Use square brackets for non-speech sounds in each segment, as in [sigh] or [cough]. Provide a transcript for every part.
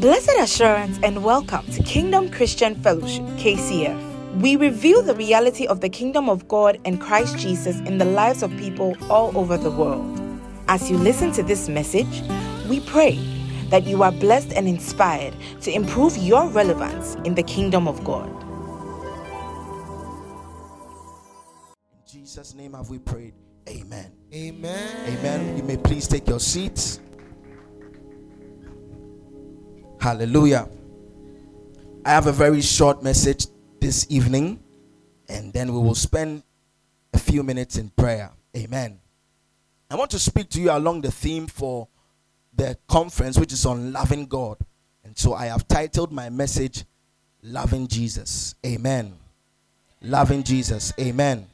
Blessed assurance and welcome to Kingdom Christian Fellowship, KCF. We reveal the reality of the kingdom of God and Christ Jesus in the lives of people all over the world. As you listen to this message, we pray that you are blessed and inspired to improve your relevance in the kingdom of God. In Jesus' name have we prayed. Amen. Amen. Amen. You may please take your seats. Hallelujah. I have a very short message this evening, and then we will spend a few minutes in prayer. Amen. I want to speak to you along the theme for the conference, which is on loving God. And so I have titled my message, Loving Jesus. Amen. Loving Jesus. Amen.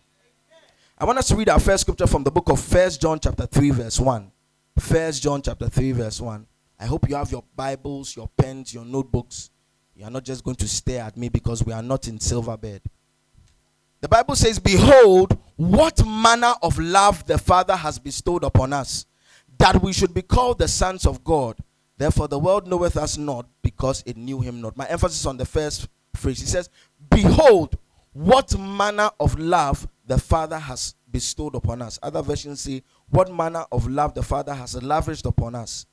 I want us to read our first scripture from the book of First John chapter 3 verse 1. First John chapter 3 verse 1. I hope you have your Bibles, your pens, your notebooks. You are not just going to stare at me because we are not in Silverbird. The Bible says, Behold, what manner of love the Father has bestowed upon us, that we should be called the sons of God. Therefore, the world knoweth us not because it knew him not. My emphasis on the first phrase. He says, Behold, what manner of love the Father has bestowed upon us. Other versions say, What manner of love the Father has lavished upon us.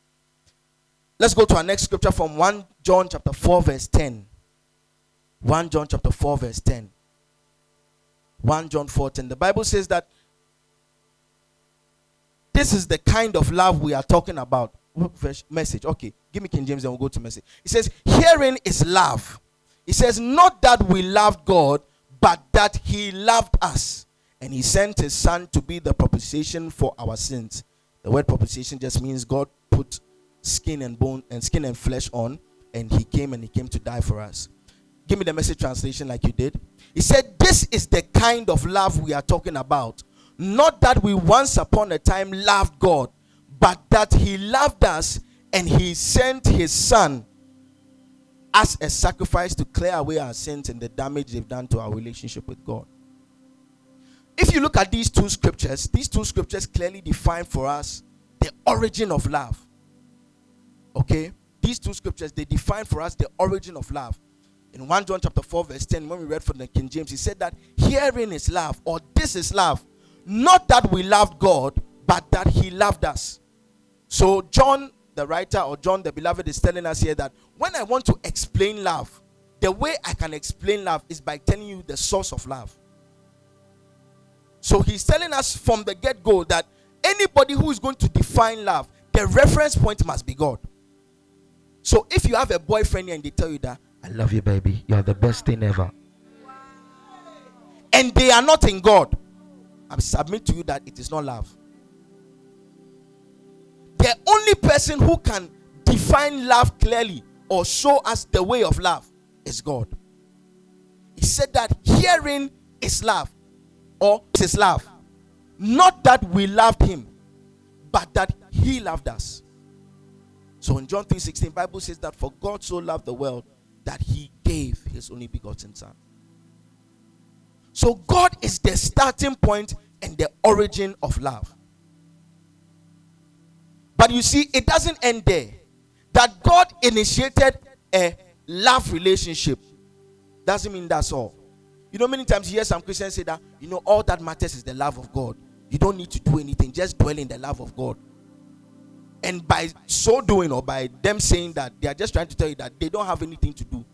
Let's go to our next scripture from 1 John chapter 4, verse 10. 1 John chapter 4, verse 10. 1 John 4 10. The Bible says that this is the kind of love we are talking about. Message. Okay, give me King James, then we'll go to message. It says, Hearing is love. It says, Not that we loved God, but that He loved us. And He sent His Son to be the propitiation for our sins. The word propitiation just means God put skin and bone and skin and flesh on, and He came and He came to die for us. Give me the message translation like you did. He said, This is the kind of love we are talking about. Not that we once upon a time loved God, but that He loved us and He sent His Son as a sacrifice to clear away our sins and the damage they've done to our relationship with God. If you look at these two scriptures, these two scriptures clearly define for us the origin of love. Okay? These two scriptures they define for us the origin of love. In 1 John chapter 4, verse 10, when we read from the King James, he said that herein is love, or this is love. Not that we loved God, but that He loved us. So, John, the writer, or John the beloved, is telling us here that when I want to explain love, the way I can explain love is by telling you the source of love. So, he's telling us from the get go that anybody who is going to define love, the reference point must be God. So, if you have a boyfriend and they tell you that, I love you, baby, you are the best thing ever, and they are not in God, I submit to you that it is not love. The only person who can define love clearly or show us the way of love is God. He said that hearing is love, or is love. Not that we loved him, but that he loved us. So in John 3:16, Bible says that for God so loved the world that he gave his only begotten son. So God is the starting point and the origin of love. But you see, it doesn't end there. That God initiated a love relationship doesn't mean that's all. You know, many times you hear some Christians say that, you know, all that matters is the love of God. You don't need to do anything, just dwell in the love of God. And by so doing, or by them saying that, they are just trying to tell you that they don't have anything to do.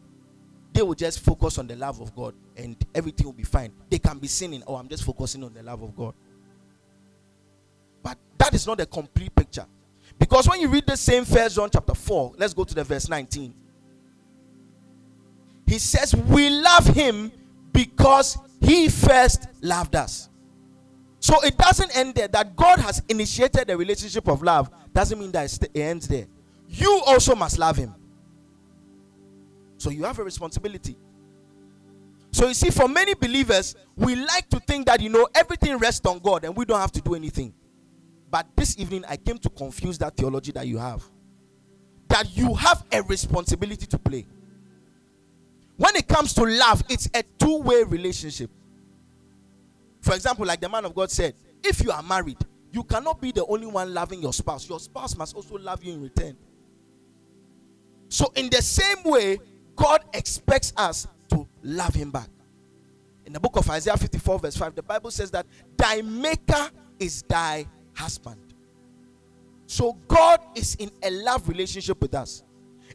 They will just focus on the love of God and everything will be fine. They can be sinning, oh, I'm just focusing on the love of God. But that is not the complete picture. Because when you read the same first John chapter 4, let's go to the verse 19. He says, We love him because he first loved us. So it doesn't end there. That God has initiated the relationship of love doesn't mean that it ends there. You also must love him. So you have a responsibility. So you see, for many believers, we like to think that you know everything rests on God and we don't have to do anything. But this evening, I came to confuse that theology that you have. That you have a responsibility to play. When it comes to love, it's a two way relationship. For example, like the man of God said, if you are married, you cannot be the only one loving your spouse. Your spouse must also love you in return. So, in the same way, God expects us to love Him back. In the book of Isaiah 54, verse 5, the Bible says that thy maker is thy husband. So, God is in a love relationship with us.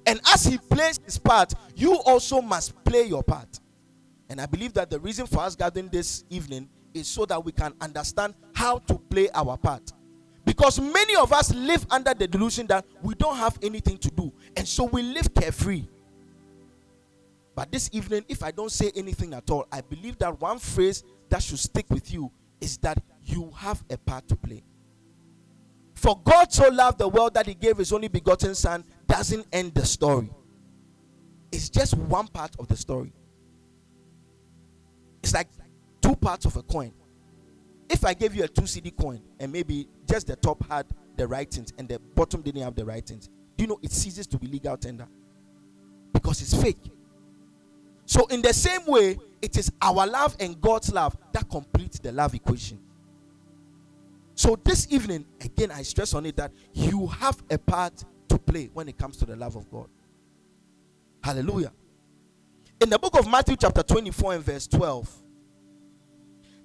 And as He plays His part, you also must play your part. And I believe that the reason for us gathering this evening is so that we can understand how to play our part. Because many of us live under the delusion that we don't have anything to do, and so we live carefree. But this evening, if I don't say anything at all, I believe that one phrase that should stick with you is that you have a part to play. For God so loved the world that he gave his only begotten Son doesn't end the story, it's just one part of the story. It's like two parts of a coin. If I gave you a 2 cedi coin and maybe just the top had the writings and the bottom didn't have the writings, do you know it ceases to be legal tender? Because it's fake. So, in the same way, it is our love and God's love that completes the love equation. So, this evening, again, I stress on it that you have a part to play when it comes to the love of God. Hallelujah. In the book of Matthew, chapter 24, and verse 12,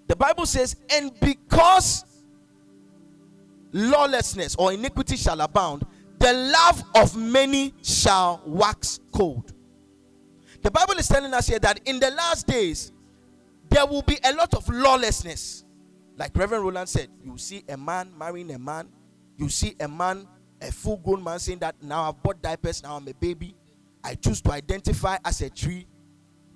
the Bible says, And because lawlessness or iniquity shall abound, the love of many shall wax cold. The Bible is telling us here that in the last days, there will be a lot of lawlessness. Like Reverend Roland said, you see a man marrying a man, you see a man, a full grown man saying that now I've bought diapers, now I'm a baby. I choose to identify as a tree.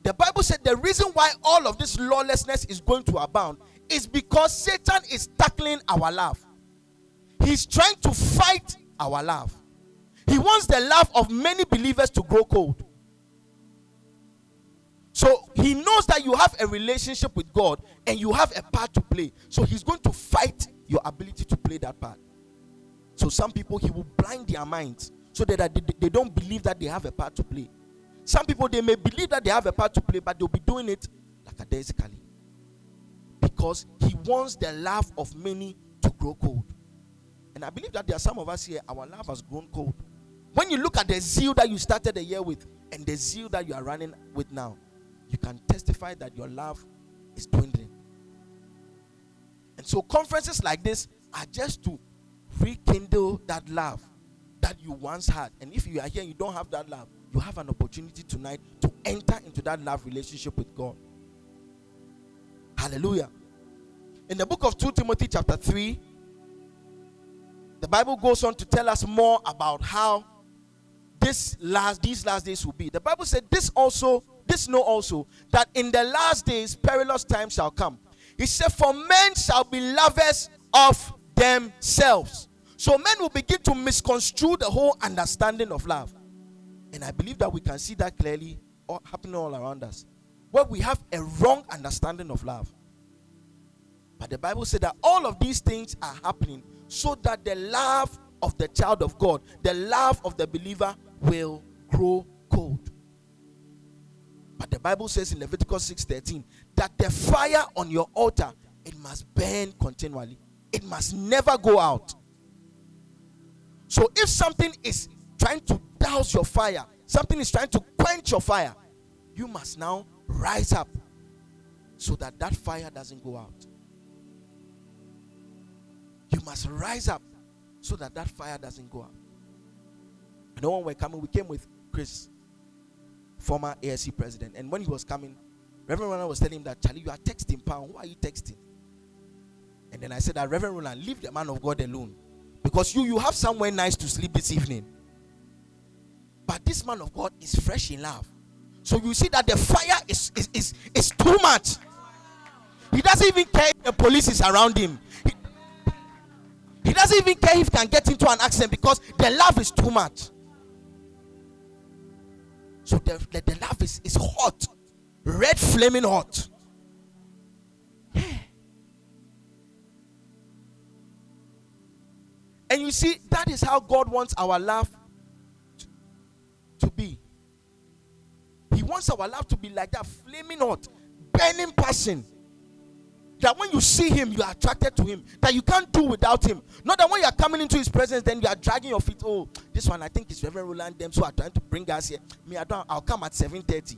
The Bible said the reason why all of this lawlessness is going to abound is because Satan is tackling our love. He's trying to fight our love. He wants the love of many believers to grow cold. So he knows that you have a relationship with God and you have a part to play. So he's going to fight your ability to play that part. So some people he will blind their minds so that they, they don't believe that they have a part to play. Some people they may believe that they have a part to play, but they'll be doing it lackadaisically. Because he wants the love of many to grow cold. And I believe that there are some of us here, our love has grown cold. When you look at the zeal that you started the year with and the zeal that you are running with now, you can testify that your love is dwindling. And so, conferences like this are just to rekindle that love that you once had. And if you are here and you don't have that love, you have an opportunity tonight to enter into that love relationship with God. Hallelujah. In the book of 2 Timothy, chapter 3, the Bible goes on to tell us more about how this last these last days will be. The Bible said this also this know also that in the last days perilous times shall come. He said, For men shall be lovers of themselves. So men will begin to misconstrue the whole understanding of love. And I believe that we can see that clearly all, happening all around us. Where we have a wrong understanding of love. But the Bible said that all of these things are happening so that the love of the child of God, the love of the believer, will grow cold. But the Bible says in Leviticus 6:13 that the fire on your altar it must burn continually. It must never go out. So if something is trying to douse your fire, something is trying to quench your fire, you must now rise up so that that fire doesn't go out. You must rise up so that that fire doesn't go out. I know when we're coming, we came with Chris former ASC president. And when he was coming, Reverend Roland was telling him that, Charlie, you are texting, pound. Who are you texting? And then I said that, Reverend Roland, leave the man of God alone. Because you, you have somewhere nice to sleep this evening. But this man of God is fresh in love. So you see that the fire is, is, is, is too much. He doesn't even care if the police is around him. He, he doesn't even care if he can get into an accident because the love is too much. So the, the, the love is, is hot, red flaming hot. And you see, that is how God wants our love to be. He wants our love to be like that flaming hot, burning passion. that when you see him, you are attracted to him, that you can't do without him. Not that when you are coming into his presence, then you are dragging your feet. Oh, this one I think is Reverend Roland them, so I'm trying to bring us here. Me, I don't I'll come at 7:30.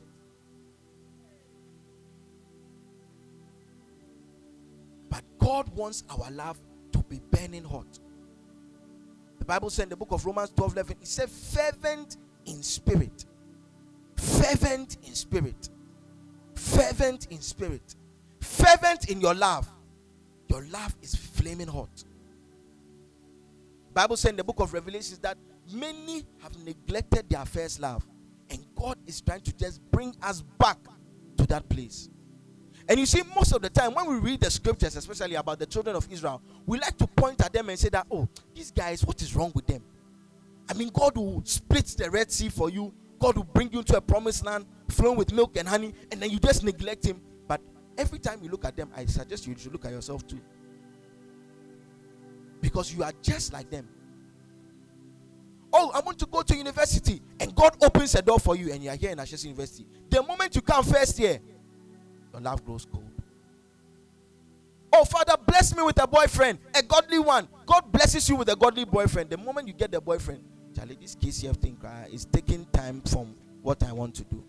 But God wants our love to be burning hot. The Bible said in the book of Romans 12 11, it said, fervent in spirit. Fervent in spirit. Fervent in spirit. Fervent in your love. Your love is flaming hot. Bible said in the book of Revelations that many have neglected their first love. And God is trying to just bring us back to that place. And you see, most of the time when we read the scriptures, especially about the children of Israel, we like to point at them and say that, oh, these guys, what is wrong with them? I mean, God will split the Red Sea for you, God will bring you into a promised land flowing with milk and honey, and then you just neglect Him. But every time you look at them, I suggest you should look at yourself too. Because you are just like them. Oh, I want to go to university, and God opens a door for you, and you are here in Ashesi University. The moment you come first year, your love grows cold. Oh, Father, bless me with a boyfriend, a godly one. God blesses you with a godly boyfriend. The moment you get the boyfriend, Charlie, this KCF thing is taking time from what I want to do.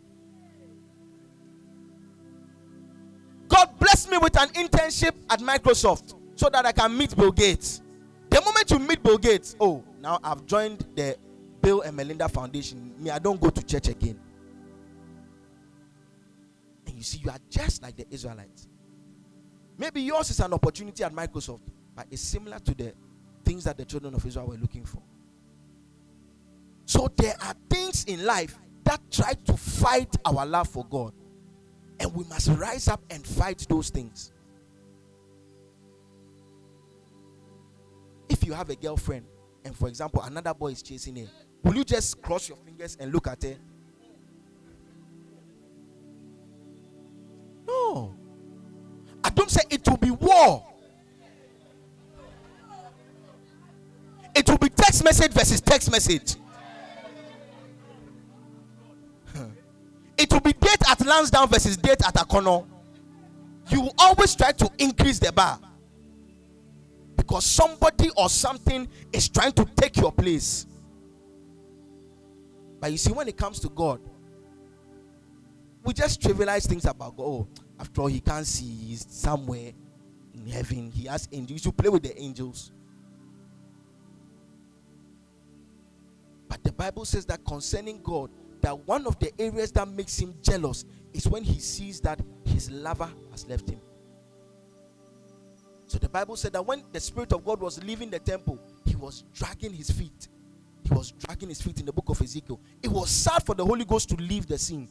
God bless me with an internship at Microsoft so that I can meet Bill Gates. The moment you meet Bill Gates, oh, now I've joined the Bill and Melinda Foundation. Me, I don't go to church again And you see, you are just like the Israelites. Maybe yours is an opportunity at Microsoft, but it's similar to the things that the children of Israel were looking for. So there are things in life that try to fight our love for God, and we must rise up and fight those things. If you have a girlfriend, and for example, another boy is chasing her, will you just cross your fingers and look at her No. I don't say it will be war. It will be text message versus text message. It will be date at Lansdowne versus date at Akono. You will always try to increase the bar because somebody or something is trying to take your place. But you see, when it comes to God, we just trivialize things about God. Oh, after all, he can't see, he's somewhere in heaven. He has angels. You should play with the angels. But the Bible says that concerning God, that one of the areas that makes him jealous is when he sees that his lover has left him. So the Bible said that when the Spirit of God was leaving the temple, he was dragging his feet. He was dragging his feet in the book of Ezekiel. It was sad for the Holy Ghost to leave the scene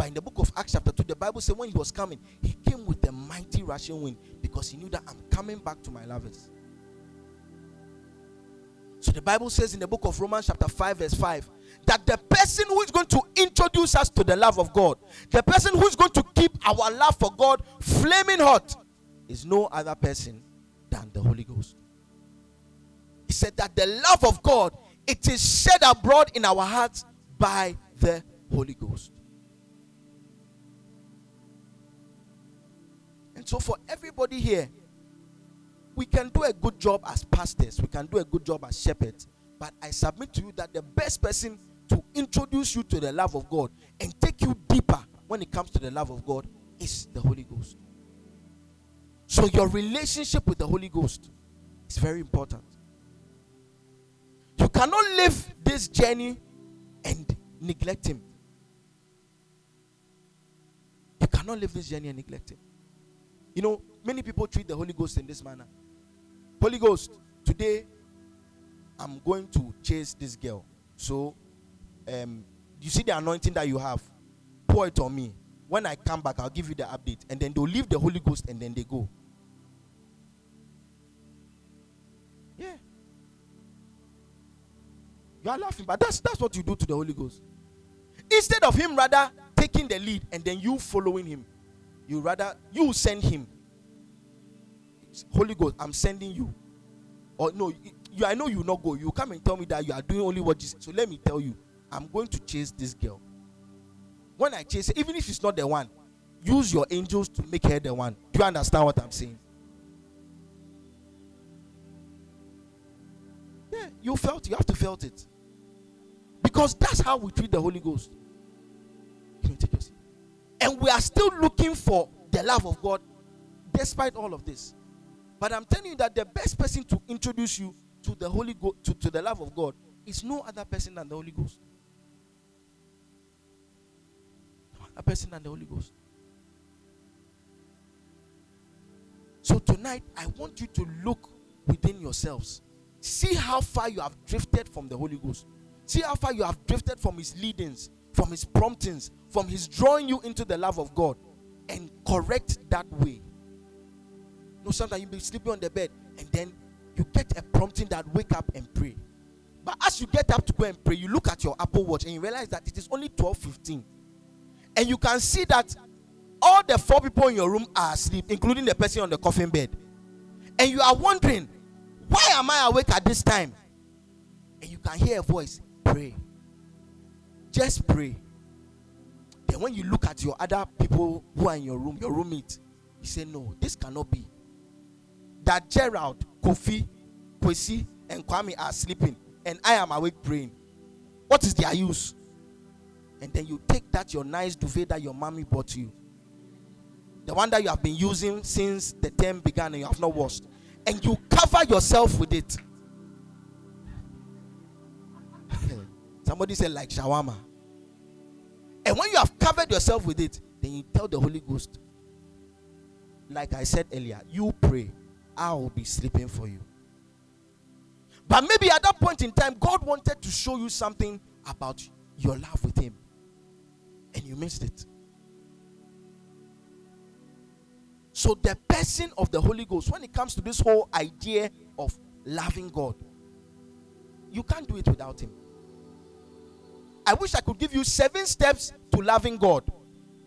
but in the book of Acts, chapter 2, the Bible said when he was coming, he came with a mighty rushing wind because he knew that I'm coming back to my lovers. So the Bible says in the book of Romans, chapter 5, verse 5, that the person who is going to introduce us to the love of God, the person who is going to keep our love for God flaming hot, is no other person than the Holy Ghost. He said that the love of God it is shed abroad in our hearts by the Holy Ghost. And so, for everybody here, we can do a good job as pastors, we can do a good job as shepherds. But I submit to you that the best person to introduce you to the love of God and take you deeper when it comes to the love of God is the Holy Ghost. So, your relationship with the Holy Ghost is very important. You cannot live this journey and neglect Him. You cannot live this journey and neglect Him. You know, many people treat the Holy Ghost in this manner. Holy Ghost, today I'm going to chase this girl. So, um, you see the anointing that you have, pour it on me. When I come back, I'll give you the update. And then they'll leave the Holy Ghost and then they go. Yeah. You are laughing, but that's that's what you do to the Holy Ghost. Instead of him rather taking the lead and then you following him, you rather you send him. Holy Ghost, I'm sending you. Or no, you I know you not go. You come and tell me that you are doing only what Jesus. So let me tell you, I'm going to chase this girl. When I chase, even if she's not the one, use your angels to make her the one. Do you understand what I'm saying? Yeah, you felt you have to felt it. Because that's how we treat the Holy Ghost. And we are still looking for the love of God despite all of this. But I'm telling you that the best person to introduce you to the Holy Ghost, to, to the love of God, is no other person than the Holy Ghost. No other person than the Holy Ghost. So tonight, I want you to look within yourselves. See how far you have drifted from the Holy Ghost. See how far you have drifted from His leadings, from His promptings, from His drawing you into the love of God, and correct that way. No, sometimes you'll be sleeping on the bed and then you get a prompting that wake up and pray. But as you get up to go and pray, you look at your Apple Watch and you realize that it is only 12:15. And you can see that all the four people in your room are asleep, including the person on the coffin bed. And you are wondering, why am I awake at this time? And you can hear a voice, pray. Just pray. Then when you look at your other people who are in your room, your roommate, you say, No, this cannot be. That Gerald, Kofi, Kwesi, and Kwame are sleeping, and I am awake praying. What is their use? And then you take that your nice duvet that your mommy bought you, the one that you have been using since the term began and you have not washed, and you cover yourself with it. [laughs] Somebody said, like shawarma. And when you have covered yourself with it, then you tell the Holy Ghost, like I said earlier, you pray, I will be sleeping for you. But maybe at that point in time, God wanted to show you something about your love with Him, and you missed it. So, the person of the Holy Ghost, when it comes to this whole idea of loving God, you can't do it without Him. I wish I could give you seven steps to loving God.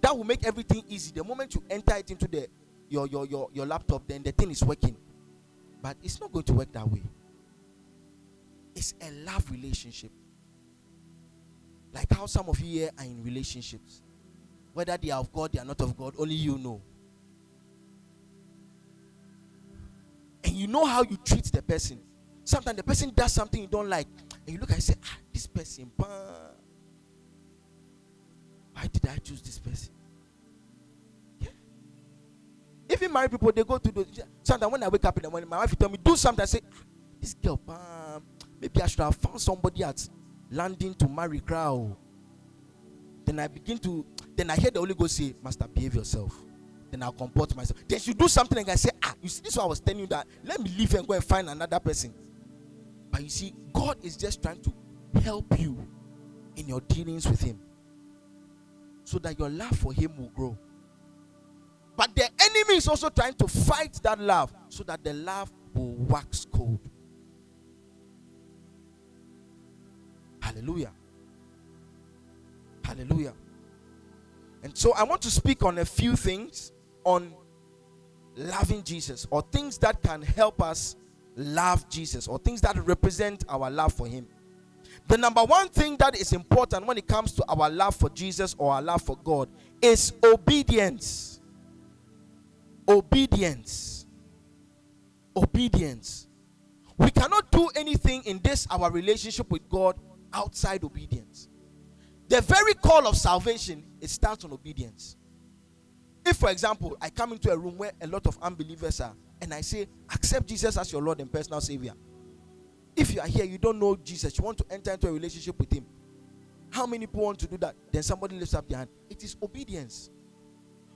That will make everything easy. The moment you enter it into the your your your, your laptop, then the thing is working. But it's not going to work that way. It's a love relationship. Like how some of you here are in relationships. Whether they are of God, they are not of God, only you know. And you know how you treat the person. Sometimes the person does something you don't like, and you look and say, Ah, this person, bah. why did I choose this person? Even married people, they go to the sometimes when I wake up in the morning, my wife will tell me, do something. I say, this girl, bah, maybe I should have found somebody at landing to marry crowd. Then I begin to then I hear the Holy Ghost say, Master, behave yourself. Then I'll comport myself. Then she do something and I say, Ah, you see, this is what I was telling you that let me leave and go and find another person. But you see, God is just trying to help you in your dealings with Him so that your love for Him will grow. But the enemy is also trying to fight that love so that the love will wax cold. Hallelujah. Hallelujah. And so I want to speak on a few things on loving Jesus or things that can help us love Jesus or things that represent our love for Him. The number one thing that is important when it comes to our love for Jesus or our love for God is obedience. Obedience. Obedience. We cannot do anything in this our relationship with God outside obedience. The very call of salvation it starts on obedience. If, for example, I come into a room where a lot of unbelievers are, and I say, accept Jesus as your Lord and personal Savior. If you are here, you don't know Jesus, you want to enter into a relationship with Him. How many people want to do that? Then somebody lifts up their hand. It is obedience.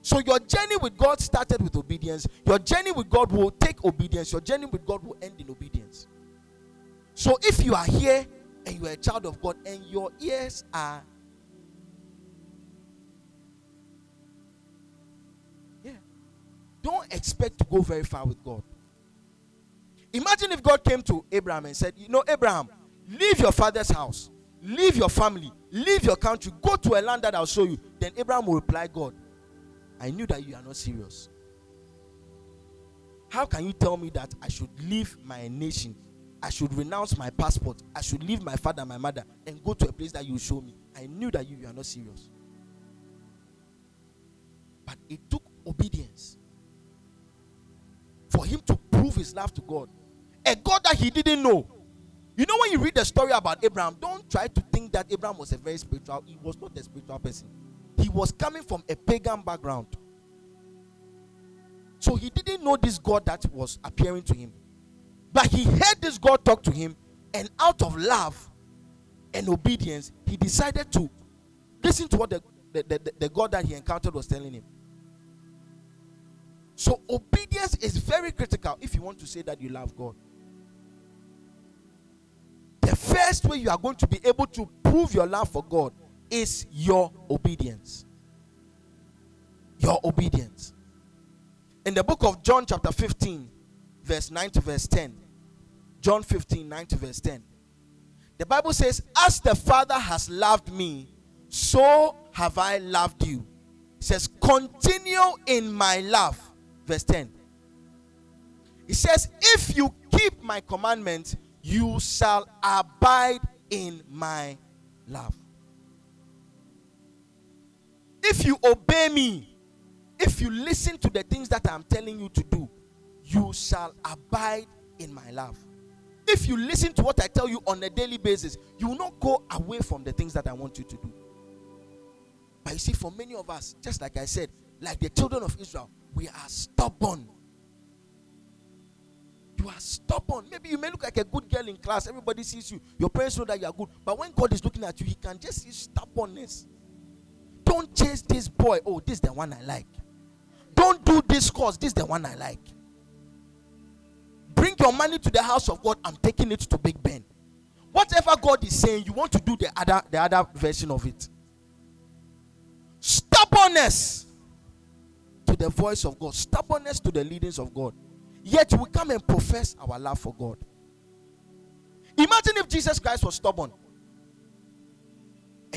So your journey with God started with obedience. Your journey with God will take obedience. Your journey with God will end in obedience. So if you are here and you are a child of God and your ears are yeah, don't expect to go very far with God. Imagine if God came to Abraham and said, You know, Abraham, leave your father's house, leave your family, leave your country, go to a land that I'll show you. Then Abraham will reply, God, I knew that you are not serious. How can you tell me that I should leave my nation? I should renounce my passport. I should leave my father and my mother and go to a place that you show me. I knew that you, you are not serious. But it took obedience for him to prove his love to God. A God that he didn't know. You know, when you read the story about Abraham, don't try to think that Abraham was a very spiritual. He was not a spiritual person. He was coming from a pagan background. So he didn't know this God that was appearing to him. But he heard this God talk to him, and out of love and obedience, he decided to listen to what the, the, the, the God that he encountered was telling him. So, obedience is very critical if you want to say that you love God. The first way you are going to be able to prove your love for God is your obedience. Your obedience. In the book of John, chapter 15, verse 9 to verse 10. John 15, 9 to verse 10. The Bible says, As the Father has loved me, so have I loved you. It says, Continue in my love. Verse 10. It says, If you keep my commandments, you shall abide in my love. If you obey me, if you listen to the things that I'm telling you to do, you shall abide in my love. If you listen to what I tell you on a daily basis, you will not go away from the things that I want you to do. But you see, for many of us, just like I said, like the children of Israel, we are stubborn. You are stubborn. Maybe you may look like a good girl in class. Everybody sees you. Your parents know that you are good. But when God is looking at you, He can just see stubbornness. Don't chase this boy. Oh, this is the one I like. Don't do this course. This is the one I like. Bring your money to the house of God. I'm taking it to Big Ben. Whatever God is saying, you want to do the other the other version of it. Stubbornness to the voice of God, stubbornness to the leadings of God. Yet we come and profess our love for God. Imagine if Jesus Christ was stubborn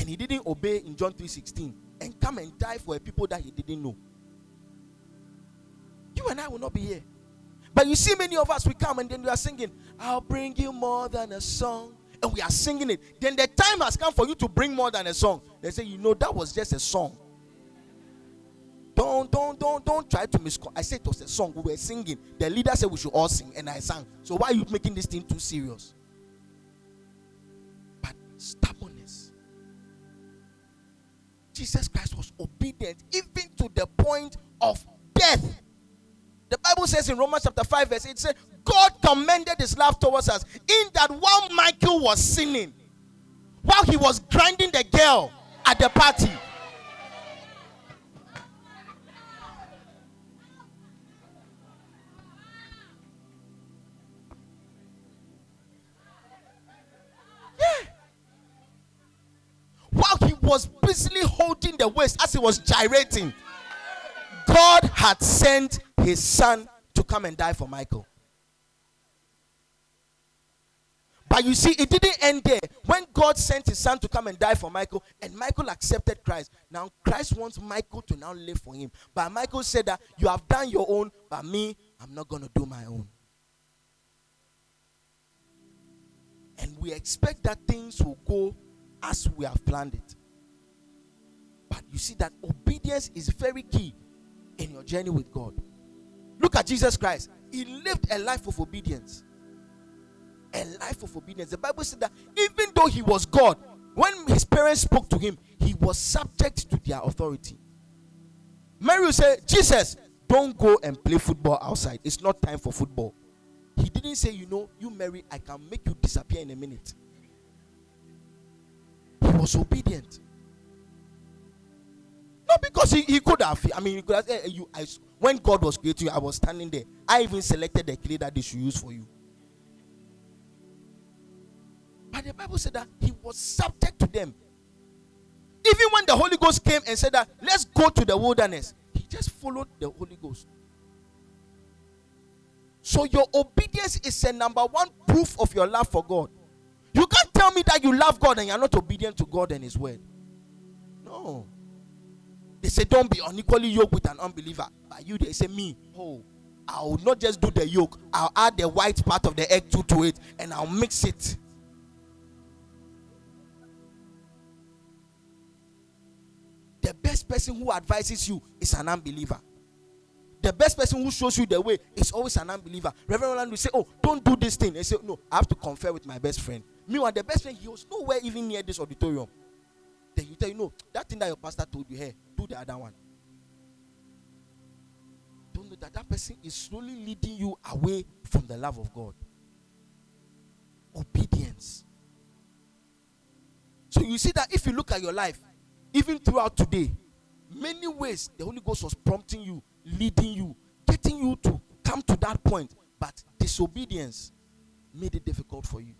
and he didn't obey in John 3:16 and come and die for a people that he didn't know. You and I will not be here. But you see, many of us we come and then we are singing, I'll bring you more than a song. And we are singing it. Then the time has come for you to bring more than a song. They say, you know, that was just a song. Don't, don't, don't, don't try to misquote. I said it was a song. We were singing. The leader said we should all sing, and I sang. So why are you making this thing too serious? But stubbornness. Jesus Christ was obedient even to the point of death. The Bible says in Romans chapter 5, verse 8, it says, God commended his love towards us in that while Michael was sinning, while he was grinding the girl at the party, was busily holding the waist as he was gyrating, God had sent his son to come and die for Michael. But you see, it didn't end there. When God sent his son to come and die for Michael, and Michael accepted Christ, now Christ wants Michael to now live for him. But Michael said that you have done your own, but me, I'm not going to do my own. And we expect that things will go as we have planned it. But you see that obedience is very key in your journey with God. Look at Jesus Christ. He lived a life of obedience. A life of obedience. The Bible said that even though he was God, when his parents spoke to him, he was subject to their authority. Mary said, Jesus, don't go and play football outside. It's not time for football. He didn't say, You know, you Mary, I can make you disappear in a minute. He was obedient. Not because he, he could have. I mean, have you, I, when God was creating you, I was standing there. I even selected the clay that they should use for you. But the Bible said that he was subject to them. Even when the Holy Ghost came and said that, let's go to the wilderness, he just followed the Holy Ghost. So your obedience is a number one proof of your love for God. You can't tell me that you love God and you're not obedient to God and His word. No. They say, don't be unequally yoked with an unbeliever. But you, they say, me, oh, I will not just do the yoke, I'll add the white part of the egg too to it and I'll mix it. The best person who advises you is an unbeliever. The best person who shows you the way is always an unbeliever. Reverend Roland will say, Oh, don't do this thing. And say, No, I have to confer with my best friend. Meanwhile, the best friend, he was nowhere even near this auditorium. Then you tell you, No, that thing that your pastor told you, hey, do the other one. Don't know that that person is slowly leading you away from the love of God. Obedience. So you see that if you look at your life, even throughout today, many ways the Holy Ghost was prompting you, leading you, getting you to come to that point, but disobedience made it difficult for you.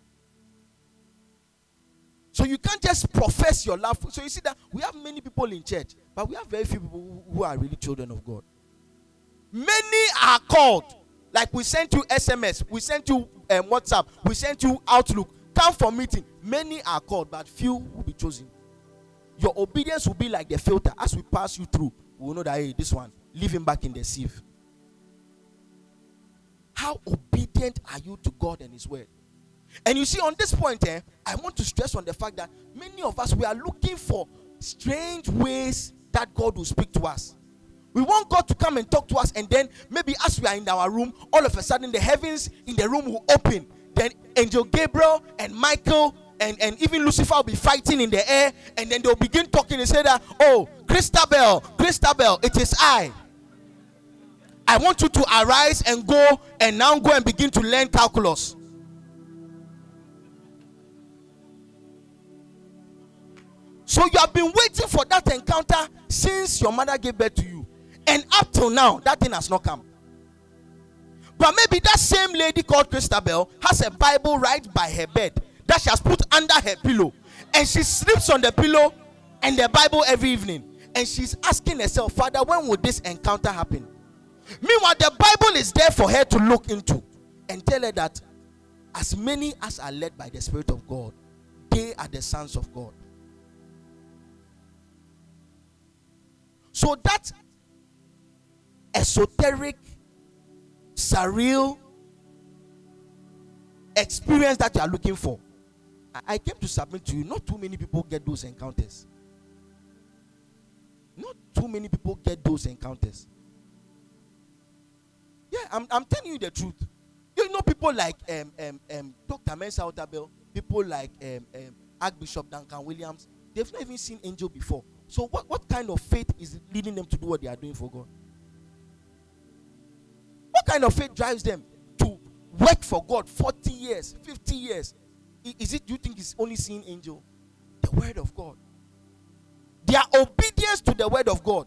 So you can't just profess your love. So you see that we have many people in church, but we have very few people who are really children of God. Many are called. Like we sent you SMS, we sent you um, WhatsApp, we sent you Outlook. Come for meeting. Many are called, but few will be chosen. Your obedience will be like the filter. As we pass you through, we will know that hey, this one, leave him back in the sieve. How obedient are you to God and His word? And you see, on this point, eh, I want to stress on the fact that many of us we are looking for strange ways that God will speak to us. We want God to come and talk to us, and then maybe as we are in our room, all of a sudden the heavens in the room will open. Then Angel Gabriel and Michael and, and even Lucifer will be fighting in the air, and then they'll begin talking and say that, Oh, Christabel, Christabel, it is I. I want you to arise and go and now go and begin to learn calculus. So you have been waiting for that encounter since your mother gave birth to you. And up till now, that thing has not come. But maybe that same lady called Christabel has a Bible right by her bed that she has put under her pillow. And she sleeps on the pillow and the Bible every evening. And she's asking herself, Father, when will this encounter happen? Meanwhile, the Bible is there for her to look into and tell her that as many as are led by the Spirit of God, they are the sons of God. So that esoteric, surreal experience that you are looking for. I came to submit to you. Not too many people get those encounters. Not too many people get those encounters. Yeah, I'm, I'm telling you the truth. You know, people like um, um, um, Dr. Mensa Otabil, people like um, um, Archbishop Duncan Williams, they've not even seen angel before. So, what, what kind of faith is leading them to do what they are doing for God? What kind of faith drives them to work for God 40 years, 50 years? Is it, you think it's only seeing angel? The word of God. Their obedience to the word of God.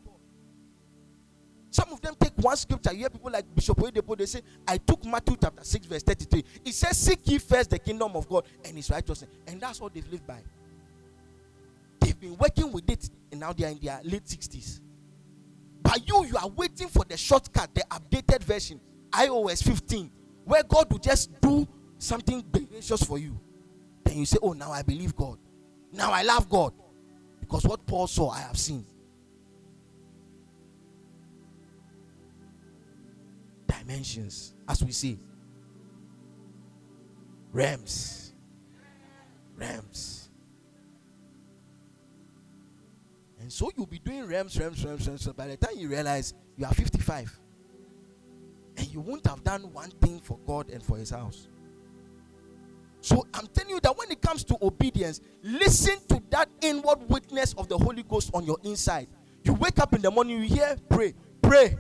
Some of them take one scripture. You hear people like Bishop Oyedepo, they say, I took Matthew chapter 6, verse 33. It says, Seek ye first the kingdom of God and his righteousness. And that's what they've lived by. They've been working with it, and now they are in their late 60s. But you, you are waiting for the shortcut, the updated version, iOS 15, where God will just do something gracious for you. Then you say, Oh, now I believe God. Now I love God. Because what Paul saw, I have seen. Dimensions, as we see. Realms. Realms. And so you'll be doing realms, realms, realms, realms. By the time you realize you are 55 and you won't have done one thing for God and for His house. So I'm telling you that when it comes to obedience, listen to that inward witness of the Holy Ghost on your inside. You wake up in the morning, you hear, pray, pray.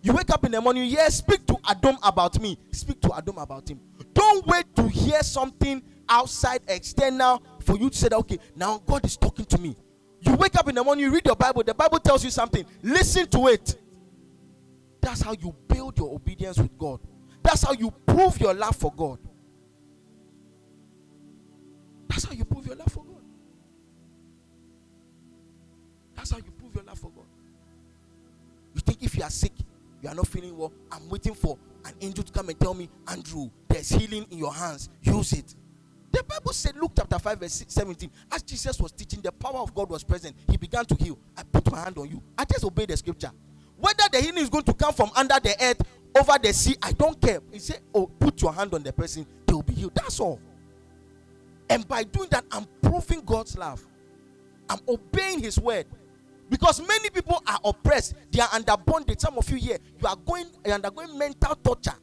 You wake up in the morning, you hear, speak to Adam about me. Speak to Adam about him. Don't wait to hear something outside, external, for you to say that, okay, now God is talking to me. You wake up in the morning, you read your Bible, the Bible tells you something. Listen to it. That's how you build your obedience with God. That's how you prove your love for God. That's how you prove your love for God. That's how you prove your love for God. You think if you are sick, you are not feeling well, I'm waiting for an angel to come and tell me, Andrew, there's healing in your hands. Use it. The Bible said, Luke chapter 5, verse 17, as Jesus was teaching, the power of God was present. He began to heal. I put my hand on you. I just obeyed the scripture. Whether the healing is going to come from under the earth, over the sea, I don't care. He said, Oh, put your hand on the person, they will be healed. That's all. And by doing that, I'm proving God's love. I'm obeying His word. Because many people are oppressed, they are under bondage. Some of you here, you are going you are undergoing mental torture.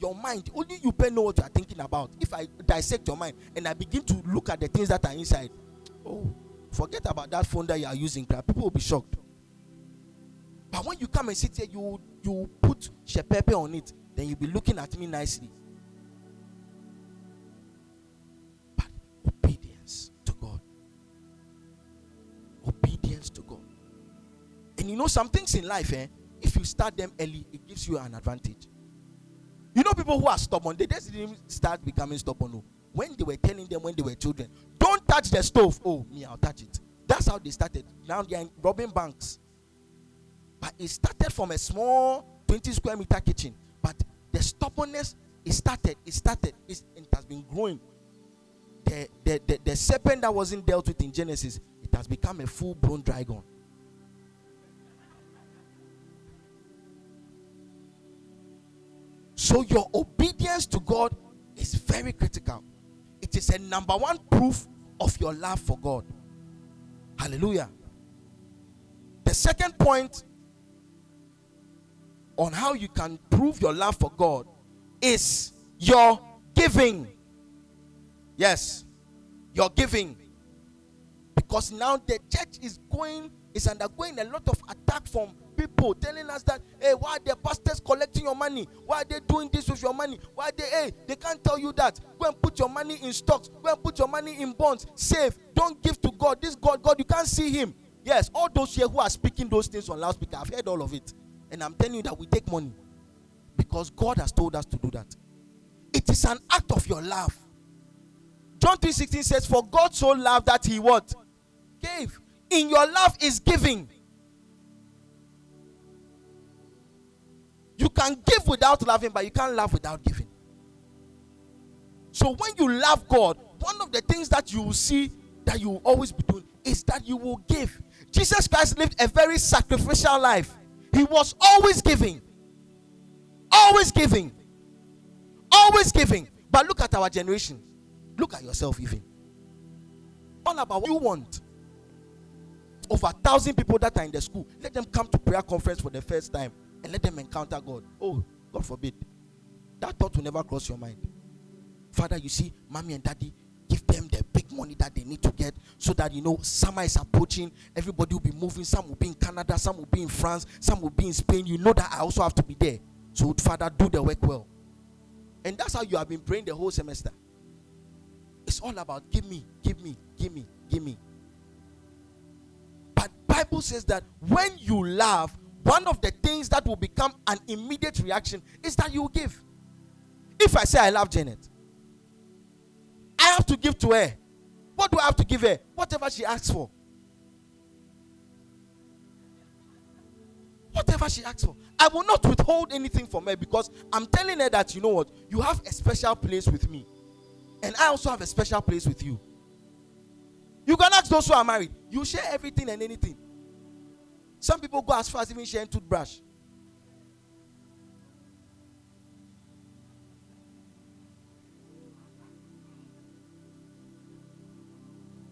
Your mind, only you pay know what you are thinking about. If I dissect your mind and I begin to look at the things that are inside, oh, forget about that phone that you are using. People will be shocked. But when you come and sit here, you you put shepepe on it, then you'll be looking at me nicely. But obedience to God. Obedience to God. And you know some things in life, eh? If you start them early, it gives you an advantage. You know people who are stubborn, they just didn't start becoming stubborn. No. When they were telling them when they were children, don't touch the stove. Oh, me, I'll touch it. That's how they started. Now they are robbing banks. But it started from a small 20 square meter kitchen. But the stubbornness, it started, it started, it has been growing. The, the, the, the serpent that wasn't dealt with in Genesis, it has become a full blown dragon. So your obedience to God is very critical. It is a number one proof of your love for God. Hallelujah. The second point on how you can prove your love for God is your giving. Yes, your giving. Because now the church is going, is undergoing a lot of attack from people telling us that, hey, why are the pastors collecting your money? Why are they doing this with your money? Why they, hey, they can't tell you that. Go and put your money in stocks. Go and put your money in bonds. Save. Don't give to God. This God, God, you can't see him. Yes, all those here who are speaking those things on loudspeaker, I've heard all of it. And I'm telling you that we take money because God has told us to do that. It is an act of your love. John 3:16 says, For God so loved that he what? Gave. In your love is giving. You can give without loving, but you can't love without giving. So when you love God, one of the things that you will see that you will always be doing is that you will give. Jesus Christ lived a very sacrificial life. He was always giving. Always giving. Always giving. But look at our generation. Look at yourself, even. All about what you want. Over a thousand people that are in the school, let them come to prayer conference for the first time and let them encounter God. Oh, God forbid. That thought will never cross your mind. Father, you see, mommy and daddy, give them the big money that they need to get so that you know summer is approaching. Everybody will be moving. Some will be in canada. Some will be in france. Some will be in spain. You know that i also have to be there. So father do the work well. And that's how you have been praying the whole semester. It's all about give me give me give me give me. But bible says that when you love one of the things that will become an immediate reaction is that you give if i say i love janet I have to give to her. What do I have to give her? Whatever she asks for. Whatever she asks for. I will not withhold anything from her because I'm telling her that, you know what? You have a special place with me. And I also have a special place with you. You can ask those who are married. You share everything and anything. Some people go as far as even sharing toothbrush.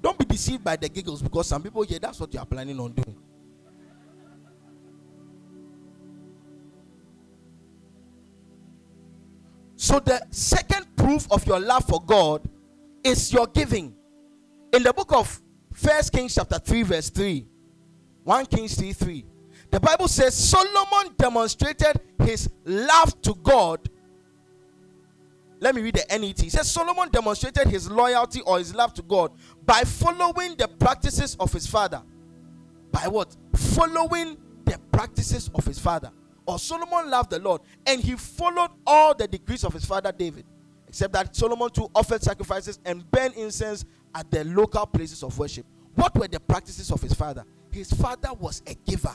Don't be deceived by the giggles because some people here, that's what you are planning on doing. So, the second proof of your love for God is your giving. In the book of First Kings, chapter 3, verse 3, 1 Kings 3 3, the Bible says Solomon demonstrated his love to God let me read the NET. It says Solomon demonstrated his loyalty or his love to God by following the practices of his father. By what? Following the practices of his father. Or Solomon loved the Lord and he followed all the decrees of his father David. Except that Solomon too offered sacrifices and burned incense at the local places of worship. What were the practices of his father? His father was a giver.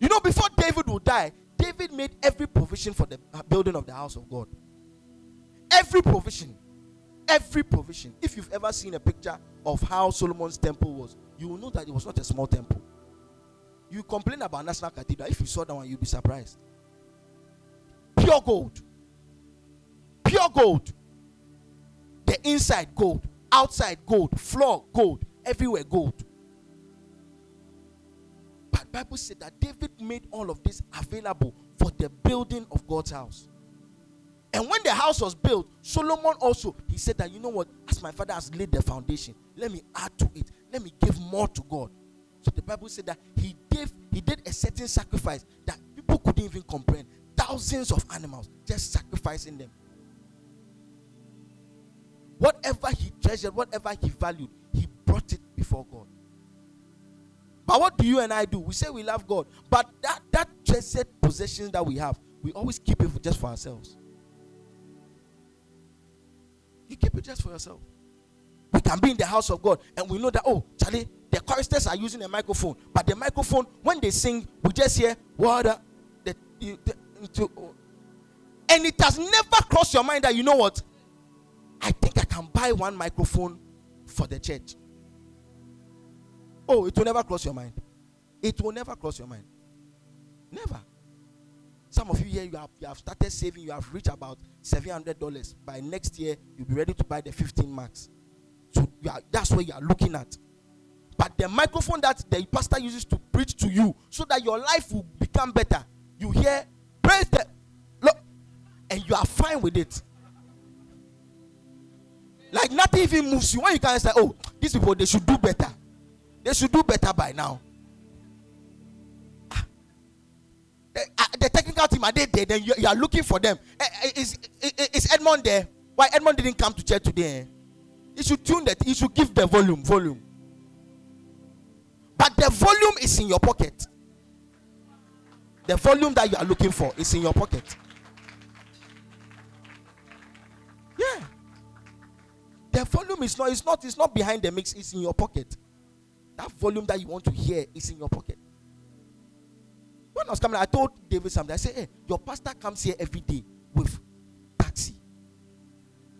You know, before David would die, David made every provision for the building of the house of God. Every provision. Every provision. If you've ever seen a picture of how Solomon's temple was, you will know that it was not a small temple. You complain about National Cathedral. If you saw that one, you'd be surprised. Pure gold. Pure gold. The inside gold, outside gold, floor gold, everywhere gold. Bible said that David made all of this available for the building of God's house. And when the house was built, Solomon also he said that you know what, as my father has laid the foundation, let me add to it. Let me give more to God. So the Bible said that he gave he did a certain sacrifice that people couldn't even comprehend. Thousands of animals just sacrificing them. Whatever he treasured, whatever he valued, he brought it before God. But what do you and I do? We say we love God, but that that treasured possessions that we have, we always keep it just for ourselves. You keep it just for yourself. We can be in the house of God and we know that, oh, Charlie, the choristers are using a microphone, but the microphone, when they sing, we just hear water. The, the, the, oh. and it has never crossed your mind that you know what? I think I can buy one microphone for the church. Oh, it will never cross your mind. It will never cross your mind. Never. Some of you here, you have, you have started saving, you have reached about $700. By next year, you'll be ready to buy the 15 max. So are, that's what you are looking at. But the microphone that the pastor uses to preach to you so that your life will become better, you hear, praise the Lord, and you are fine with it. Like nothing even moves you. When you can say, oh, these people, they should do better. They should do better by now. Ah. The, uh, the technical team are they there? Then you, you are looking for them. Uh, is, is, is Edmond there? Why Edmond didn't come to church today? He should tune that. He should give the volume. Volume. But the volume is in your pocket. The volume that you are looking for is in your pocket. Yeah. The volume is not, it's not, it's not behind the mix, it's in your pocket. That volume that you want to hear is in your pocket. When I was coming, I told David something. I said, Hey, your pastor comes here every day with taxi.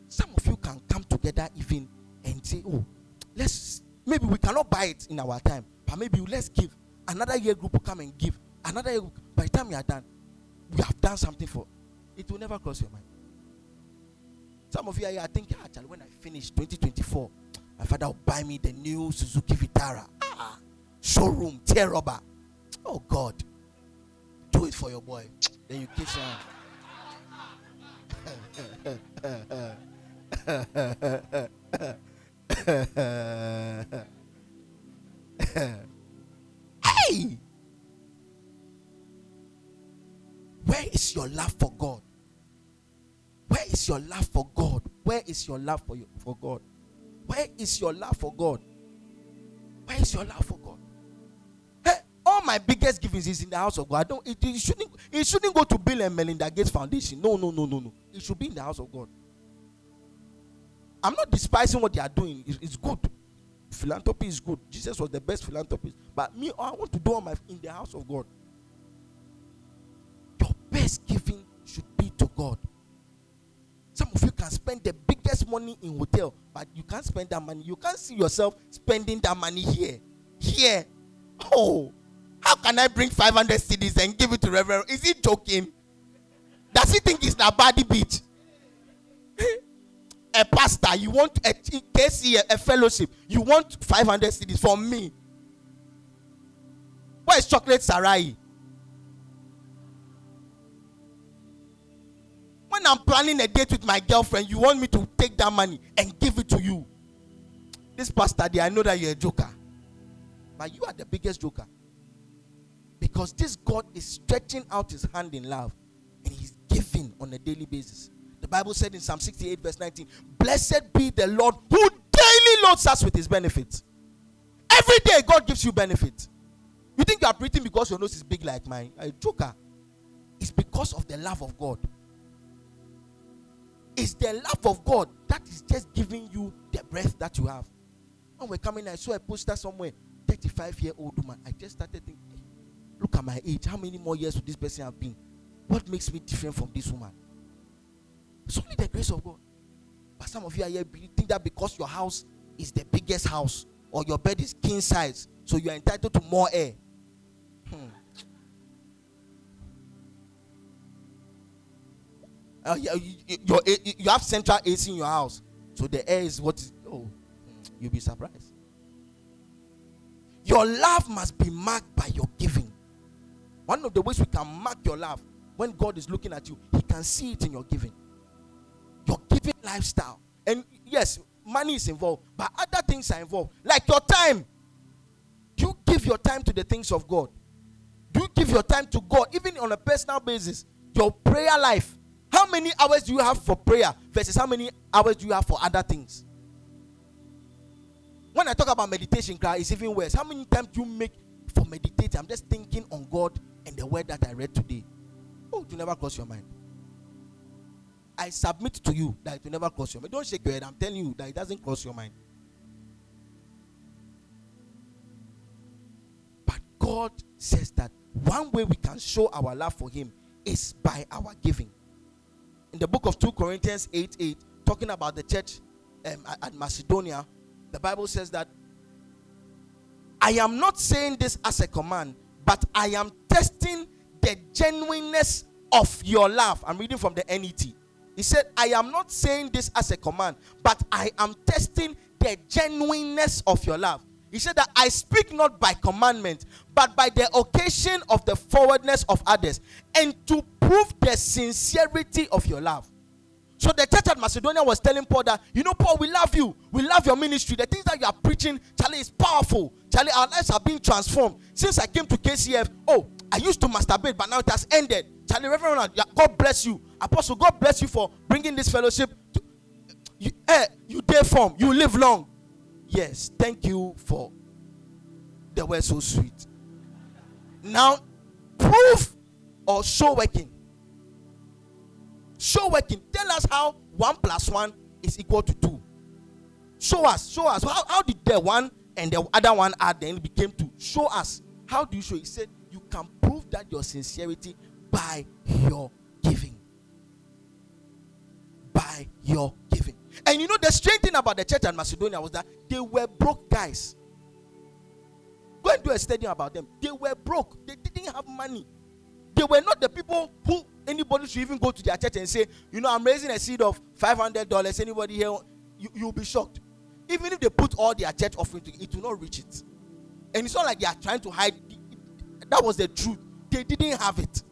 Some of you can come together even and say, Oh, let's maybe we cannot buy it in our time, but maybe let's give. Another year group will come and give. Another year, by the time you are done, we have done something for it will never cross your mind. Some of you are here thinking, actually, ah, when I finish 2024, my father will buy me the new Suzuki Vitara. Ah, showroom, tear rubber. Oh God. Do it for your boy. Then you kiss him. hey! Where is your love for God? Where is your love for God? Where is your love for, you, for God? Where is your love for God? Where is your love for God? Hey, all my biggest givings is in the house of God. I don't, it, it, shouldn't, it shouldn't go to Bill and Melinda Gates Foundation. No, no, no, no, no. It should be in the house of God. I'm not despising what they are doing. It's, it's good. Philanthropy is good. Jesus was the best philanthropist. But me, I want to do all my in the house of God. Your best giving should be to God. Some of you can spend the biggest money in hotel, but you can't spend that money. You can't see yourself spending that money here. Here. Oh, how can I bring 500 cedis and give it to Reverend? Is he joking? Does he think it's a body beach? [laughs] a pastor, you want a KC, a, a fellowship, you want 500 cedis from me. Where is chocolate sarai? When I'm planning a date with my girlfriend, you want me to take that money and give it to you. This pastor, there, I know that you're a joker. But you are the biggest joker. Because this God is stretching out his hand in love and he's giving on a daily basis. The Bible said in Psalm 68, verse 19, Blessed be the Lord who daily loads us with his benefits. Every day, God gives you benefit. You think you are breathing because your nose is big like mine? A joker. It's because of the love of God. It's the love of God that is just giving you the breath that you have. When we're coming, I saw a poster somewhere. 35 year old woman. I just started thinking, look at my age. How many more years would this person have been? What makes me different from this woman? It's only the grace of God. But some of you are here, you think that because your house is the biggest house or your bed is king size, so you are entitled to more air. Uh, you, you, you have central AC in your house, so the air is what is. Oh, you'll be surprised. Your love must be marked by your giving. One of the ways we can mark your love when God is looking at you, He can see it in your giving. Your giving lifestyle. And yes, money is involved, but other things are involved, like your time. You give your time to the things of God? Do you give your time to God, even on a personal basis? Your prayer life. How many hours do you have for prayer versus how many hours do you have for other things? When I talk about meditation, it's even worse. How many times do you make for meditating? I'm just thinking on God and the word that I read today. Oh, it will never cross your mind. I submit to you that it will never cross your mind. Don't shake your head. I'm telling you that it doesn't cross your mind. But God says that one way we can show our love for Him is by our giving. In the book of 2 Corinthians 8 8, talking about the church um, at Macedonia, the Bible says that I am not saying this as a command, but I am testing the genuineness of your love. I'm reading from the NET. He said, I am not saying this as a command, but I am testing the genuineness of your love. He said that I speak not by commandment, but by the occasion of the forwardness of others, and to prove the sincerity of your love. So the church at Macedonia was telling Paul that, you know, Paul, we love you. We love your ministry. The things that you are preaching, Charlie, is powerful. Charlie, our lives have been transformed. Since I came to KCF, oh, I used to masturbate, but now it has ended. Charlie, Reverend, God bless you. Apostle, God bless you for bringing this fellowship. To, you, eh, you dare form. You live long. Yes, thank you for the word so sweet. Now, proof or show working. Show working. Tell us how one plus one is equal to two. Show us. Show us. How, how did the one and the other one add then became two? Show us. How do you show? He said you can prove that your sincerity by your giving. By your. And you know the strange thing about the church in Macedonia was that they were broke guys. Go and do a study about them. They were broke. They didn't have money. They were not the people who anybody should even go to their church and say, you know, I'm raising a seed of five hundred dollars. Anybody here, you you'll be shocked. Even if they put all their church offering to it, it will not reach it. And it's not like they are trying to hide. That was the truth. They didn't have it.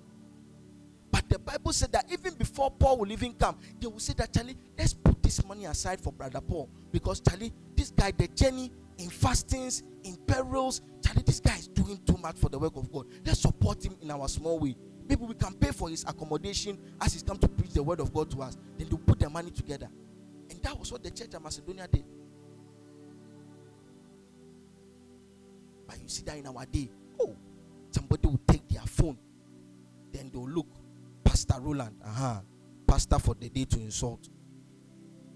But the Bible said that even before Paul will even come, they will say that Charlie, let's put this money aside for brother Paul because Charlie, this guy, the journey in fastings, in perils, Charlie, this guy is doing too much for the work of God. Let's support him in our small way. Maybe we can pay for his accommodation as he's come to preach the word of God to us. Then to put the money together. And that was what the church of Macedonia did. But you see that in our day, oh, somebody will take their phone, then they'll look, Pastor Roland, uh-huh, pastor for the day to insult,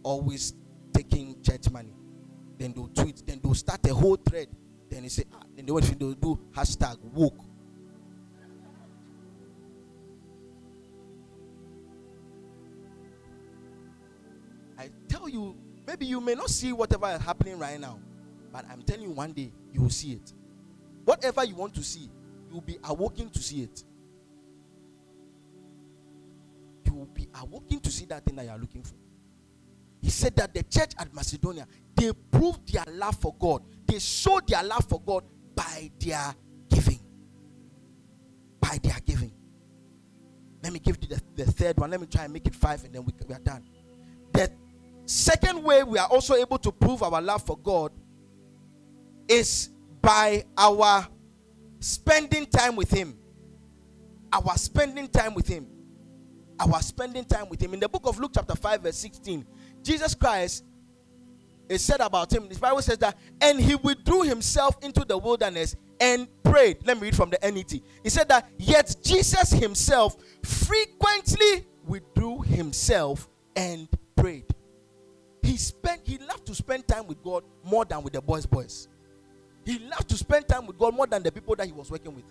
always taking church money. Then they'll tweet, then they'll start a whole thread. Then they say, ah, then they want to do hashtag woke. I tell you, maybe you may not see whatever is happening right now, but I'm telling you, one day you will see it. Whatever you want to see, you will be awoken to see it. You will be awoken to see that thing that you are looking for. He said that the church at Macedonia, they proved their love for God. They showed their love for God by their giving. By their giving. Let me give you the, the third one. Let me try and make it five and then we, we are done. The second way we are also able to prove our love for God is by our spending time with Him. Our spending time with Him. Our spending time with Him. In the book of Luke, chapter 5, verse 16, Jesus Christ is said about Him. The Bible says that, and He withdrew Himself into the wilderness and prayed. Let me read from the NET. He said that, yet Jesus Himself frequently withdrew Himself and prayed. He spent, he loved to spend time with God more than with the boys' boys. He loved to spend time with God more than the people that he was working with.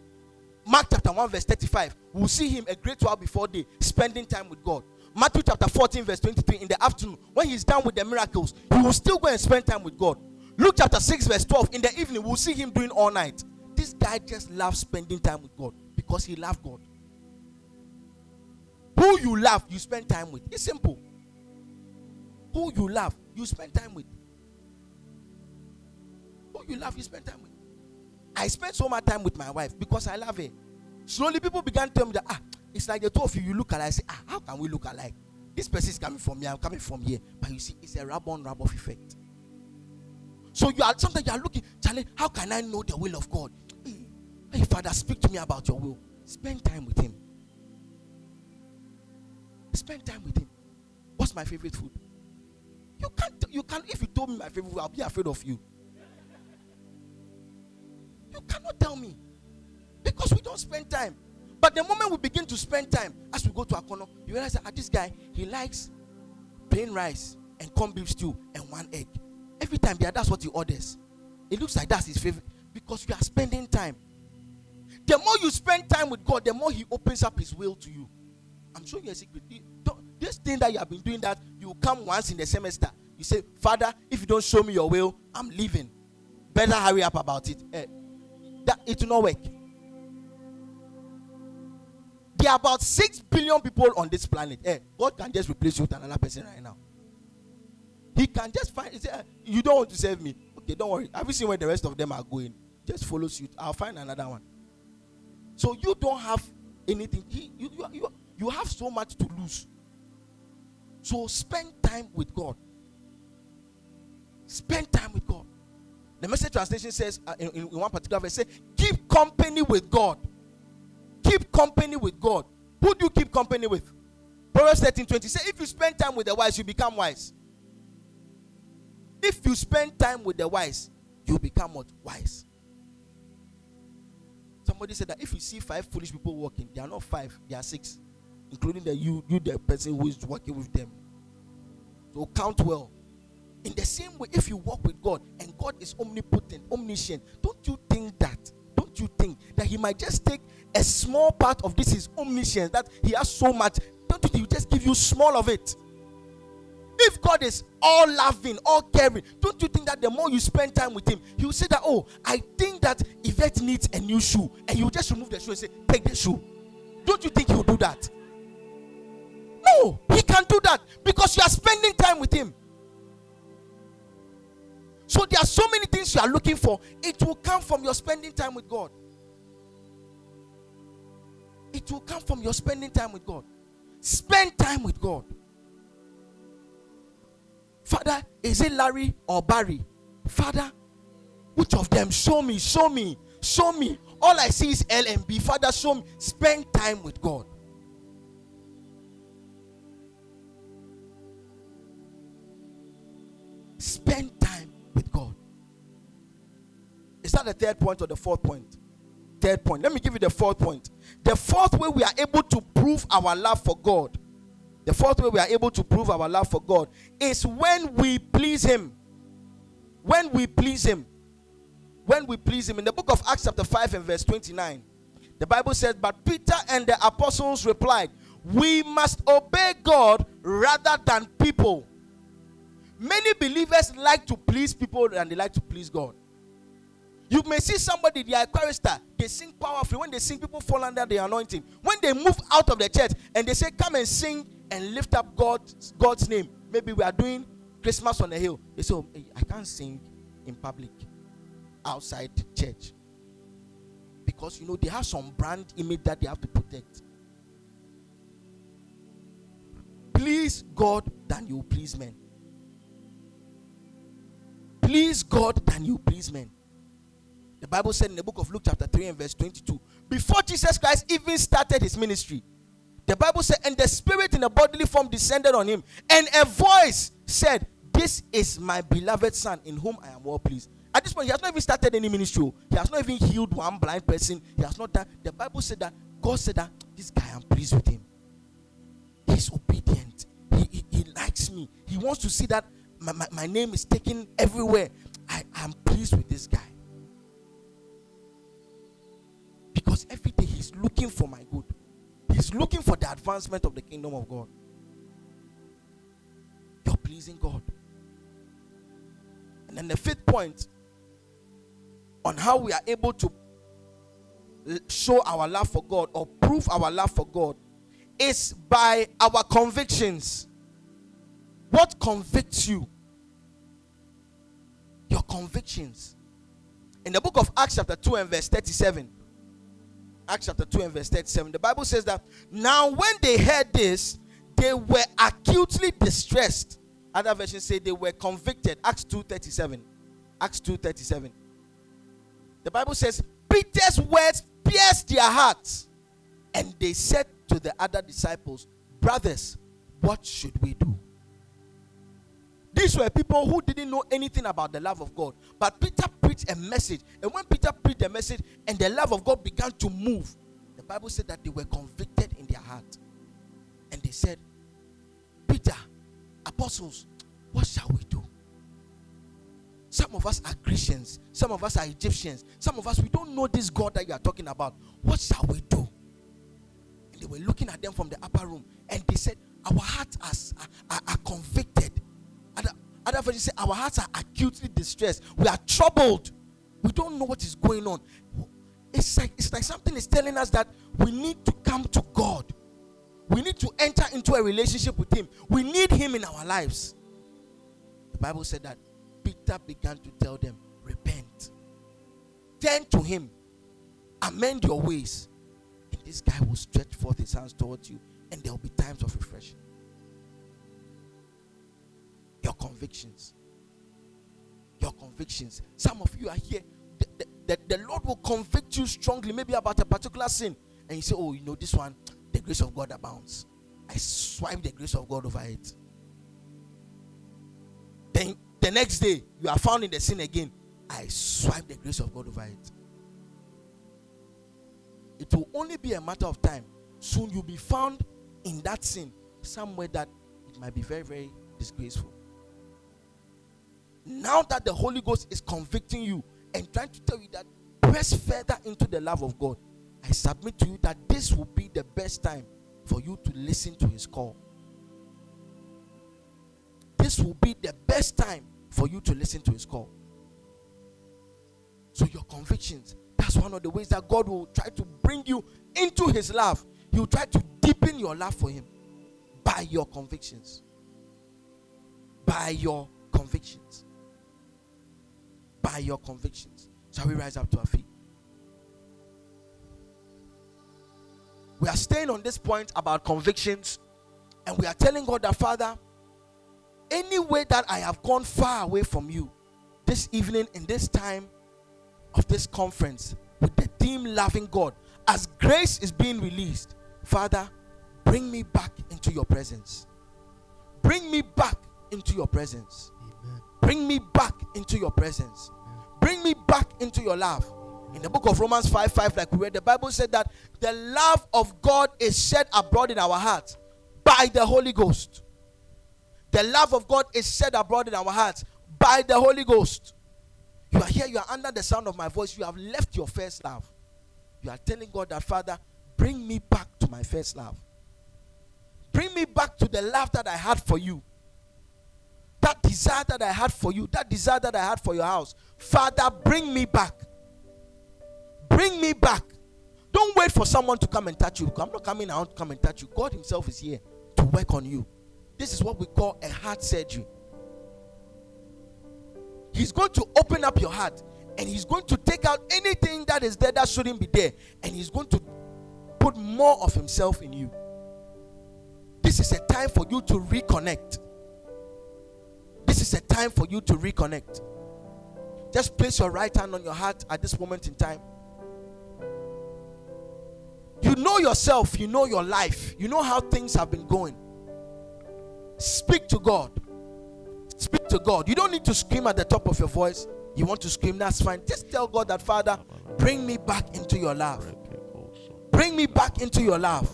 Mark chapter 1, verse 35. We'll see him a great while before day spending time with God. Matthew chapter 14, verse 23. In the afternoon, when he's done with the miracles, he will still go and spend time with God. Luke chapter 6, verse 12. In the evening, we'll see him doing all night. This guy just loves spending time with God because he loves God. Who you love, you spend time with. It's simple. Who you love, you spend time with. Who you love, you spend time with. I spend so much time with my wife because I love her. Slowly, people began to tell me that ah, it's like the two of you, you look alike. I say, ah, how can we look alike? This person is coming from here, I'm coming from here. But you see, it's a rub on rub off effect. So you are sometimes you are looking, Charlie, how can I know the will of God? Hey, Father, speak to me about your will. Spend time with Him. Spend time with Him. What's my favorite food? You can't, you can't, if you told me my favorite food, I'll be afraid of you. You cannot tell me. Because we don't spend time. But the moment we begin to spend time, as we go to Akono, you realize that ah, this guy, he likes plain rice and corn beef stew and one egg. Every time there, that's what he orders. It looks like that's his favorite because you are spending time. The more you spend time with God, the more He opens up His will to you. I'm showing you a secret. This thing that you have been doing, that you come once in the semester, you say, Father, if you don't show me your will, I'm leaving. Better hurry up about it. Eh, that it will not work. There are about six billion people on this planet. Eh, God can just replace you with another person right now. He can just find. Say, eh, you don't want to save me. Okay, don't worry. Have you seen where the rest of them are going? Just follow suit. I'll find another one. So you don't have anything. He, you, you, you, you have so much to lose. So spend time with God. Spend time with God. The message translation says uh, in, in, one particular verse, say, keep company with God. Keep company with God. Who do you keep company with? Proverbs 13 20 say, if you spend time with the wise, you become wise. If you spend time with the wise, you become what? Wise. Somebody said that if you see five foolish people walking, they are not five, they are six, including the you, you the person who is working with them. So count well. In the same way, if you walk with God and God is omnipotent, omniscient, don't you think that? You think that He might just take a small part of this His omniscience that He has so much? Don't you think He just give you small of it? If God is all loving, all caring, don't you think that the more you spend time with Him, He will say that, Oh, I think that Yvette needs a new shoe, and you just remove the shoe and say, Take the shoe. Don't you think He'll do that? No, He can do that because you are spending time with Him. So there are so many things you are looking for. It will come from your spending time with God. It will come from your spending time with God. Spend time with God. Father, is it Larry or Barry? Father, which of them? Show me, show me, show me. All I see is L and B. Father, show me. Spend time with God. Spend that the third point or the fourth point? Third point. Let me give you the fourth point. The fourth way we are able to prove our love for God the fourth way we are able to prove our love for God is when we please Him. When we please Him. When we please Him. In the book of Acts, chapter 5, and verse 29, the Bible says, But Peter and the apostles replied, We must obey God rather than people. Many believers like to please people and they like to please God. You may see somebody, they are a they sing powerfully. When they sing, people fall under the anointing. When they move out of the church and they say, Come and sing and lift up God's God's name. Maybe we are doing Christmas on the hill. They say, oh, I can't sing in public outside church. Because you know they have some brand image that they have to protect. Please God than you please men. Please God than you please men. The Bible said in the book of Luke, chapter 3 and verse 22, before Jesus Christ even started his ministry, the Bible said, and the spirit in a bodily form descended on him, and a voice said, This is my beloved son in whom I am well pleased. At this point, he has not even started any ministry. Oh. He has not even healed one blind person. He has not done. The Bible said that God said that this guy, I'm pleased with him. He's obedient. He, he, he likes me. He wants to see that my, my, my name is taken everywhere. I am pleased with this guy. Looking for my good. He's looking for the advancement of the kingdom of God. You're pleasing God. And then the fifth point on how we are able to show our love for God or prove our love for God is by our convictions. What convicts you? Your convictions. In the book of Acts, chapter 2, and verse 37, Acts chapter 2 and verse 37, the Bible says that now when they heard this, they were acutely distressed. Other versions say they were convicted. Acts 2:37. Acts 2:37. The Bible says, Peter's words pierced their hearts, and they said to the other disciples, Brothers, what should we do? These were people who didn't know anything about the love of God. But Peter preached a message. And when Peter preached a message and the love of God began to move, the Bible said that they were convicted in their heart. And they said, Peter, apostles, what shall we do? Some of us are Christians, some of us are Egyptians, some of us we don't know this God that you are talking about. What shall we do? And they were looking at them from the upper room Our hearts are acutely distressed. We are troubled. We don't know what is going on. It's like it's like something is telling us that we need to come to God. We need to enter into a relationship with Him. We need Him in our lives. The Bible said that Peter began to tell them, Repent, turn to Him, amend your ways, and this guy will stretch forth his hands towards you, and there will be times of refreshing. Your convictions. Your convictions. Some of you are here. The, the, the, the Lord will convict you strongly, maybe about a particular sin, and you say, Oh, you know, this one, the grace of God abounds. I swipe the grace of God over it. Then the next day, you are found in the sin again. I swipe the grace of God over it. It will only be a matter of time. Soon you'll be found in that sin somewhere that it might be very, very disgraceful. Now that the Holy Ghost is convicting you and trying to tell you that press further into the love of God, I submit to you that this will be the best time for you to listen to His call. This will be the best time for you to listen to His call. So, your convictions, that's one of the ways that God will try to bring you into His love. He will try to deepen your love for Him by your convictions. By your convictions. By your convictions. Shall we rise up to our feet? We are staying on this point about convictions, and we are telling God that, Father, any way that I have gone far away from you this evening in this time of this conference with the theme Loving God, as grace is being released, Father, bring me back into your presence. Bring me back into your presence. Bring me back into your presence. Bring me back into your love. In the book of Romans 5 5, like we read, the Bible said that the love of God is shed abroad in our hearts by the Holy Ghost. The love of God is shed abroad in our hearts by the Holy Ghost. You are here, you are under the sound of my voice. You have left your first love. You are telling God that, Father, bring me back to my first love. Bring me back to the love that I had for you. That desire that I had for you, that desire that I had for your house. Father, bring me back. Bring me back. Don't wait for someone to come and touch you. I'm not coming out to come and touch you. God Himself is here to work on you. This is what we call a heart surgery. He's going to open up your heart and He's going to take out anything that is there that shouldn't be there, and He's going to put more of Himself in you. This is a time for you to reconnect. This is a time for you to reconnect. Just place your right hand on your heart at this moment in time. You know yourself, you know your life, you know how things have been going. Speak to God. Speak to God. You don't need to scream at the top of your voice. You want to scream, that's fine. Just tell God that, Father, bring me back into your love. Bring me back into your love.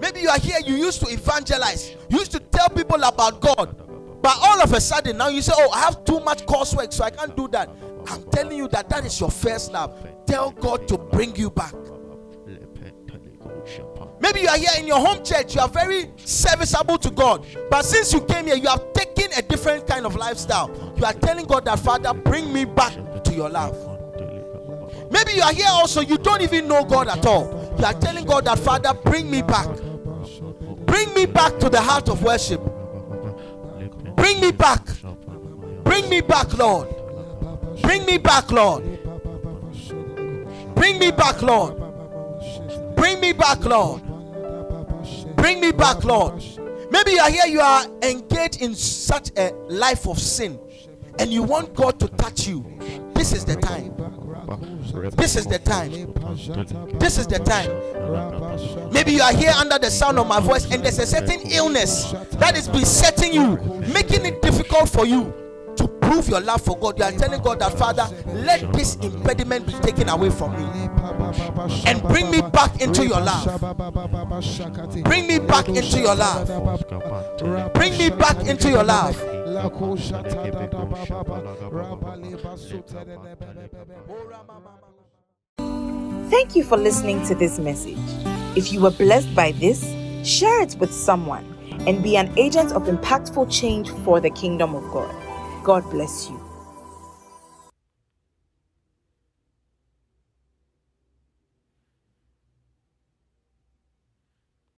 Maybe you are here, you used to evangelize, you used to tell people about God. But all of a sudden, now you say, Oh, I have too much coursework, so I can't do that. I'm telling you that that is your first love. Tell God to bring you back. Maybe you are here in your home church, you are very serviceable to God. But since you came here, you have taken a different kind of lifestyle. You are telling God that, Father, bring me back to your love. Maybe you are here also, you don't even know God at all. You are telling God that, Father, bring me back. Bring me back to the heart of worship. Bring me back. Bring me back, Lord. Bring me back, Lord. Bring me back, Lord. Bring me back, Lord. Bring me back, Lord. Maybe you are here, you are engaged in such a life of sin, and you want God to touch you. This is the time. This is the time. This is the time. Maybe you are here under the sound of my voice, and there's a certain illness that is besetting you, making it difficult for you to prove your love for God. You are telling God that, Father, let this impediment be taken away from me and bring me back into your love. Bring me back into your love. Bring me back into your love. Thank you for listening to this message. If you were blessed by this, share it with someone and be an agent of impactful change for the kingdom of God. God bless you.